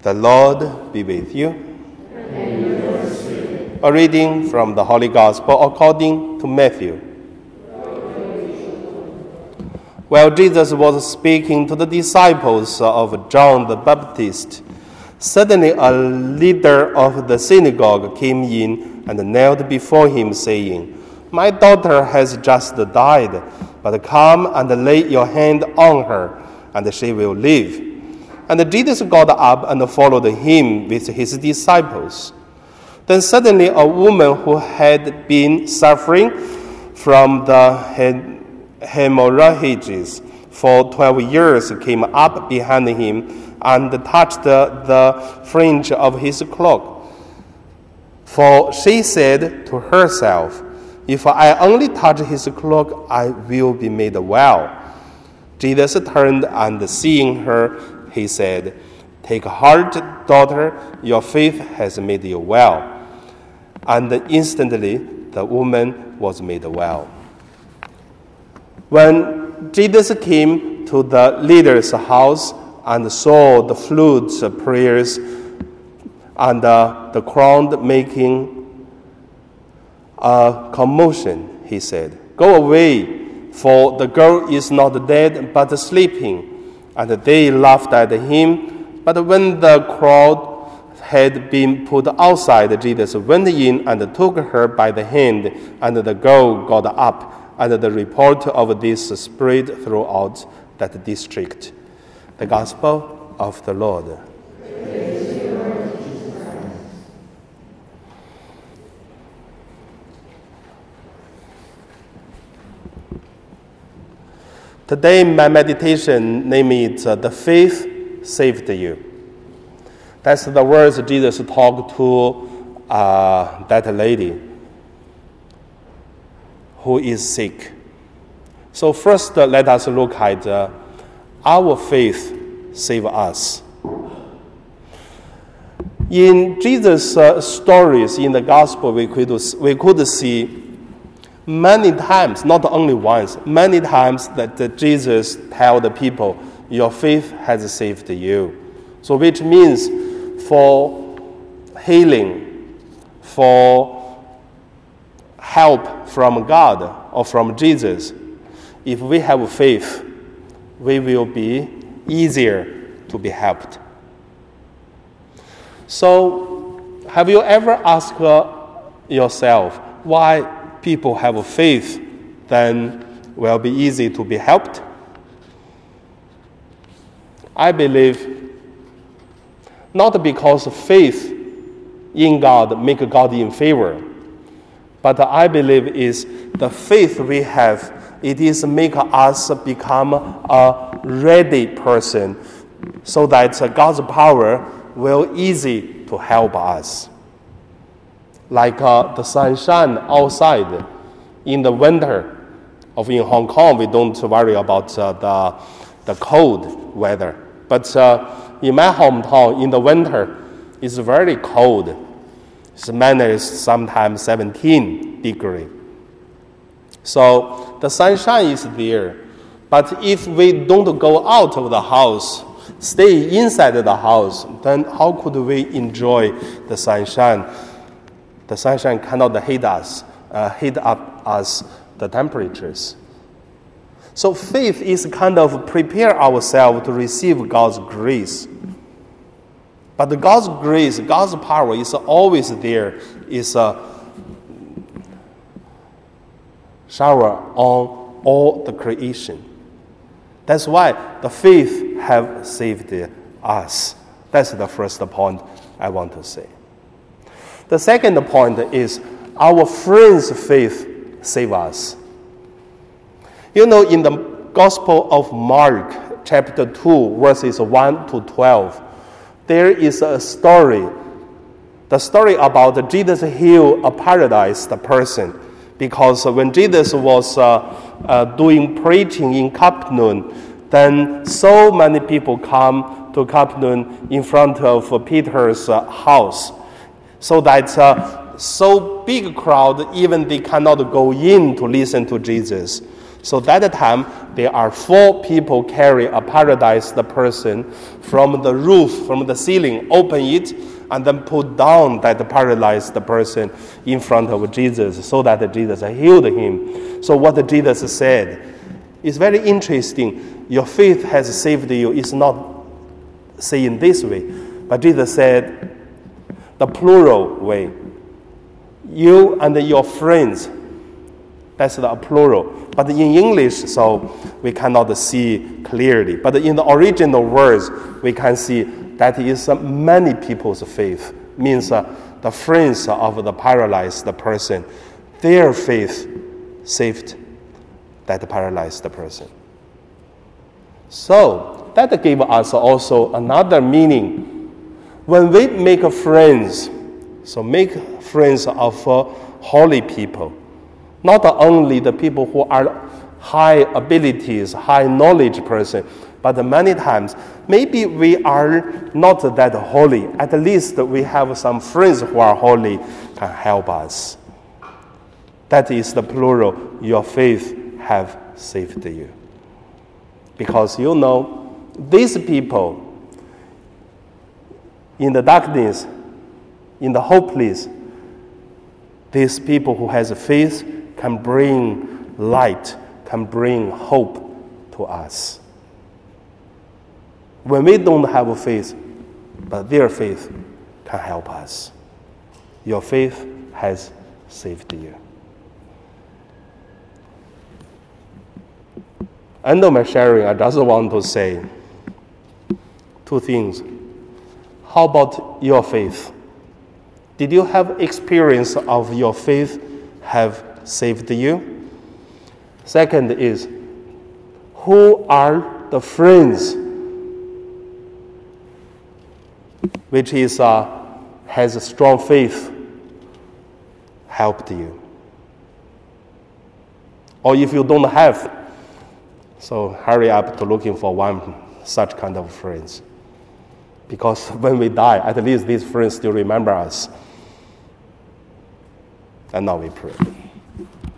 The Lord be with you. A reading from the Holy Gospel according to Matthew. While Jesus was speaking to the disciples of John the Baptist, suddenly a leader of the synagogue came in and knelt before him, saying, My daughter has just died, but come and lay your hand on her, and she will live. And Jesus got up and followed him with his disciples. Then suddenly a woman who had been suffering from the hemorrhages for 12 years came up behind him and touched the fringe of his cloak. For she said to herself, If I only touch his cloak, I will be made well. Jesus turned and seeing her, he said, Take heart, daughter, your faith has made you well. And instantly the woman was made well. When Jesus came to the leader's house and saw the flutes, prayers, and uh, the crowd making a commotion, he said, Go away, for the girl is not dead but sleeping. And they laughed at him. But when the crowd had been put outside, Jesus went in and took her by the hand, and the girl got up, and the report of this spread throughout that district. The Gospel of the Lord. Today, my meditation name it uh, The Faith Saved You. That's the words Jesus talked to uh, that lady who is sick. So, first, uh, let us look at uh, our faith save us. In Jesus' uh, stories in the gospel, we could, we could see many times, not only once, many times that Jesus tell the people, your faith has saved you. So which means for healing, for help from God or from Jesus, if we have faith, we will be easier to be helped. So, have you ever asked yourself why people have faith, then will be easy to be helped. I believe not because faith in God make God in favor, but I believe is the faith we have. It is make us become a ready person, so that God's power will easy to help us like uh, the sunshine outside in the winter. Of in Hong Kong, we don't worry about uh, the, the cold weather. But uh, in my hometown, in the winter, it's very cold. It's minus sometimes 17 degree. So the sunshine is there. But if we don't go out of the house, stay inside the house, then how could we enjoy the sunshine? The sunshine cannot heat us, uh, heat up us the temperatures. So faith is kind of prepare ourselves to receive God's grace. But God's grace, God's power is always there, is a shower on all the creation. That's why the faith have saved us. That's the first point I want to say. The second point is our friends' faith save us. You know, in the Gospel of Mark, chapter 2, verses 1 to 12, there is a story. The story about Jesus heal a paralyzed person. Because when Jesus was uh, uh, doing preaching in Capernaum, then so many people come to Capernaum in front of Peter's uh, house so that uh, so big crowd even they cannot go in to listen to jesus So that time, there are four people carry a paralyzed person from the roof, from the ceiling, open it, and then put down that paralyzed person in front of Jesus so that Jesus healed him. So what Jesus said is very interesting. Your faith has saved you. It's not saying this way, but Jesus said the plural way. You and your friends. That's the plural. But in English, so we cannot see clearly. But in the original words, we can see that is many people's faith. Means uh, the friends of the paralyzed person, their faith saved that paralyzed person. So that gave us also another meaning. When we make friends, so make friends of uh, holy people not only the people who are high abilities, high knowledge person, but many times maybe we are not that holy. At least we have some friends who are holy can help us. That is the plural. Your faith have saved you. Because you know, these people in the darkness, in the hopeless, these people who has faith can bring light, can bring hope to us. When we don't have faith, but their faith can help us. Your faith has saved you. End of my sharing, I just want to say two things. How about your faith? Did you have experience of your faith have saved you. Second is, who are the friends which is uh, has a strong faith helped you? Or if you don't have, so hurry up to looking for one such kind of friends. Because when we die, at least these friends still remember us. And now we pray.